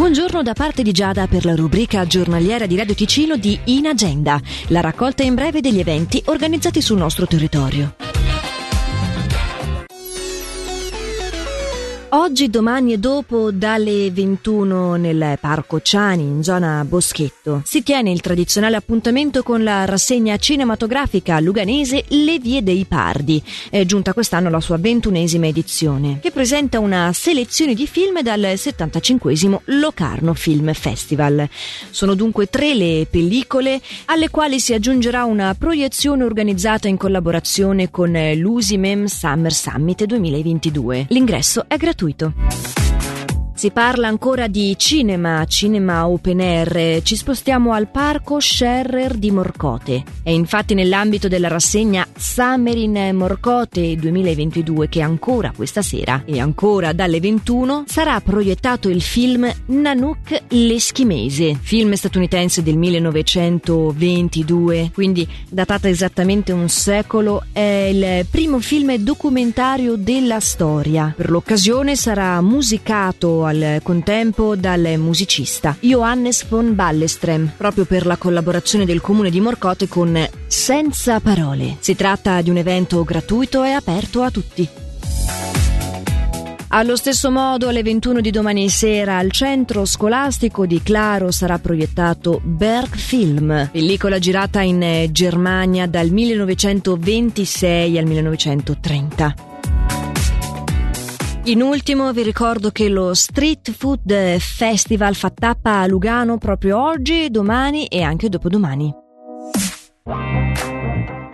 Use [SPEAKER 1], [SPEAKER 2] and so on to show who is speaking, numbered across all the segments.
[SPEAKER 1] Buongiorno da parte di Giada per la rubrica giornaliera di Radio Ticino di In Agenda, la raccolta in breve degli eventi organizzati sul nostro territorio. Oggi, domani e dopo, dalle 21 nel Parco Ciani, in zona Boschetto, si tiene il tradizionale appuntamento con la rassegna cinematografica luganese Le Vie dei Pardi. È giunta quest'anno la sua ventunesima edizione, che presenta una selezione di film dal 75 Locarno Film Festival. Sono dunque tre le pellicole alle quali si aggiungerà una proiezione organizzata in collaborazione con l'Usimem Summer Summit 2022. L'ingresso è gratuito gratuito. Si parla ancora di cinema, cinema open air. Ci spostiamo al parco Scherrer di Morcote. È infatti nell'ambito della rassegna Summer in Morcote 2022 che ancora questa sera e ancora dalle 21 sarà proiettato il film Nanook l'Eschimese, film statunitense del 1922, quindi datata esattamente un secolo. È il primo film documentario della storia. Per l'occasione sarà musicato al contempo dal musicista Johannes von Ballestrem, proprio per la collaborazione del comune di Morcote con Senza Parole. Si tratta di un evento gratuito e aperto a tutti. Allo stesso modo, alle 21 di domani sera al centro scolastico di Claro sarà proiettato Berg Film, pellicola girata in Germania dal 1926 al 1930. In ultimo vi ricordo che lo Street Food Festival fa tappa a Lugano proprio oggi, domani e anche dopodomani.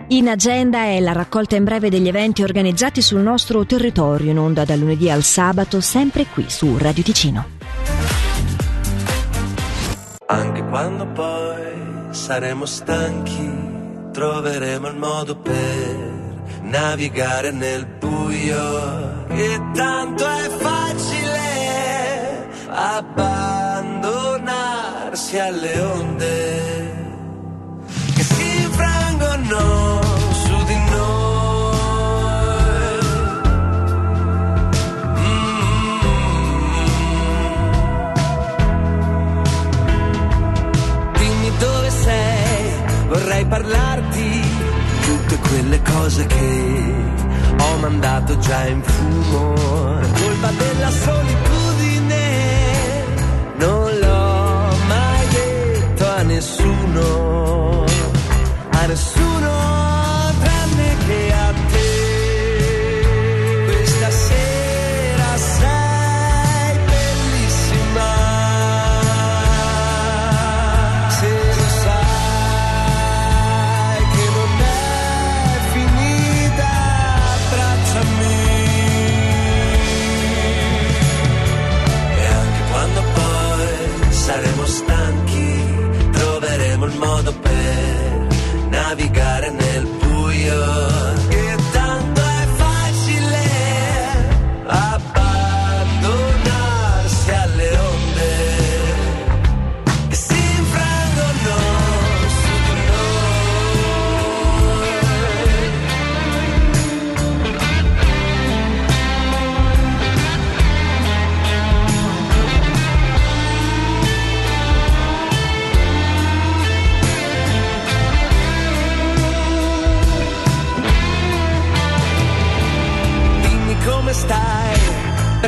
[SPEAKER 1] In agenda è la raccolta in breve degli eventi organizzati sul nostro territorio in onda dal lunedì al sabato, sempre qui su Radio Ticino.
[SPEAKER 2] Anche quando poi saremo stanchi, troveremo il modo per navigare nel buio. E tanto è facile abbandonarsi alle onde che si infrangono 在抚摸。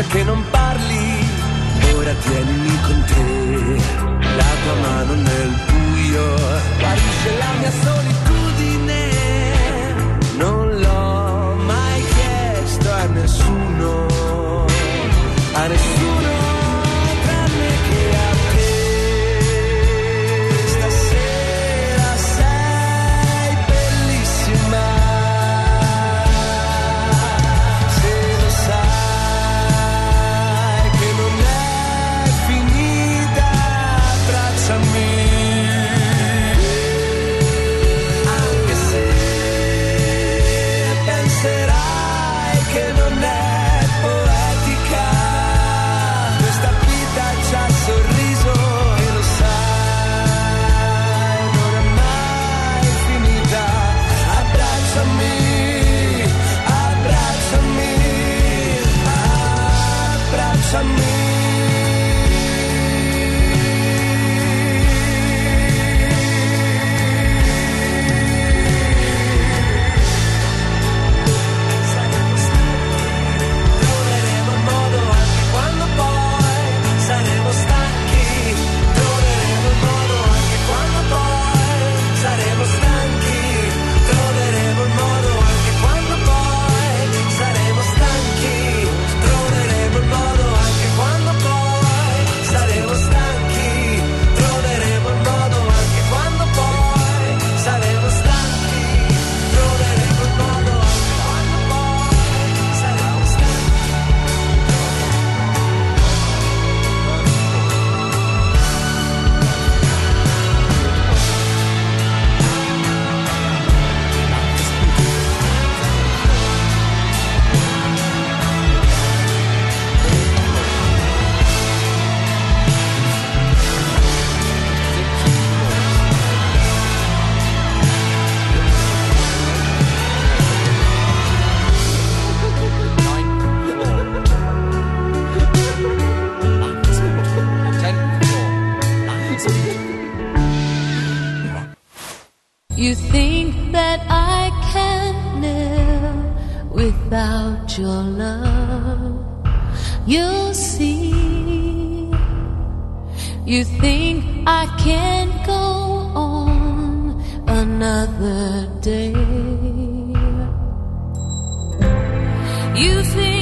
[SPEAKER 2] Perché non parli? Ora tienimi con te, la tua mano nel buio, guarisce la mia solitudine. a me.
[SPEAKER 3] You think that I can live without your love. You'll see. You think I can't go on another day. You think